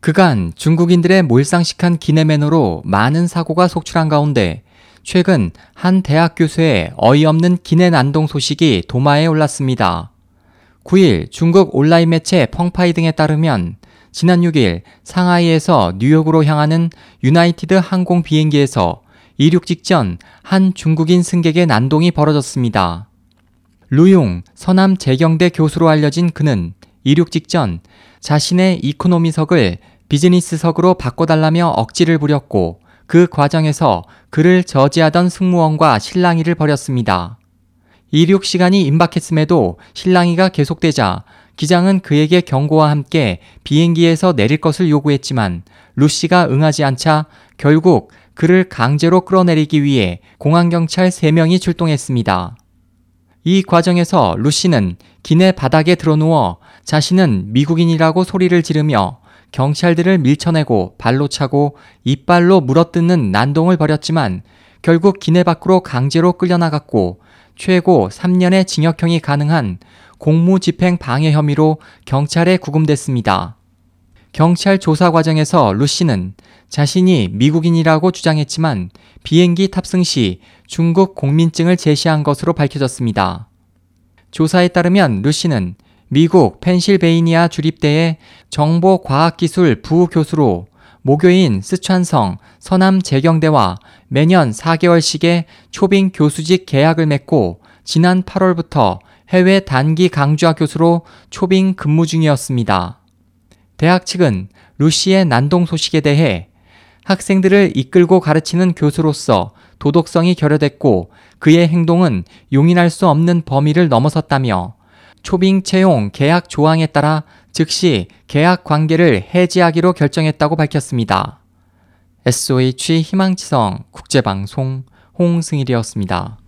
그간 중국인들의 몰상식한 기내 매너로 많은 사고가 속출한 가운데 최근 한 대학 교수의 어이없는 기내 난동 소식이 도마에 올랐습니다. 9일 중국 온라인 매체 펑파이 등에 따르면 지난 6일 상하이에서 뉴욕으로 향하는 유나이티드 항공 비행기에서 이륙 직전 한 중국인 승객의 난동이 벌어졌습니다. 루용 서남 재경대 교수로 알려진 그는 이륙 직전 자신의 이코노미석을 비즈니스석으로 바꿔달라며 억지를 부렸고 그 과정에서 그를 저지하던 승무원과 실랑이를 벌였습니다. 이륙 시간이 임박했음에도 실랑이가 계속되자 기장은 그에게 경고와 함께 비행기에서 내릴 것을 요구했지만 루시가 응하지 않자 결국 그를 강제로 끌어내리기 위해 공항경찰 3명이 출동했습니다. 이 과정에서 루시는 기내 바닥에 드러누워 자신은 미국인이라고 소리를 지르며 경찰들을 밀쳐내고 발로 차고 이빨로 물어뜯는 난동을 벌였지만 결국 기내 밖으로 강제로 끌려나갔고 최고 3년의 징역형이 가능한 공무집행 방해 혐의로 경찰에 구금됐습니다. 경찰 조사 과정에서 루시는 자신이 미국인이라고 주장했지만 비행기 탑승 시 중국 공민증을 제시한 것으로 밝혀졌습니다. 조사에 따르면 루시는 미국 펜실베이니아 주립대의 정보과학기술 부교수로 모교인 스촨성 서남 재경대와 매년 4개월씩의 초빙 교수직 계약을 맺고 지난 8월부터 해외 단기 강좌 교수로 초빙 근무 중이었습니다. 대학 측은 루시의 난동 소식에 대해 학생들을 이끌고 가르치는 교수로서 도덕성이 결여됐고 그의 행동은 용인할 수 없는 범위를 넘어섰다며 초빙 채용 계약 조항에 따라 즉시 계약 관계를 해지하기로 결정했다고 밝혔습니다. SOH 희망지성 국제방송 홍승일이었습니다.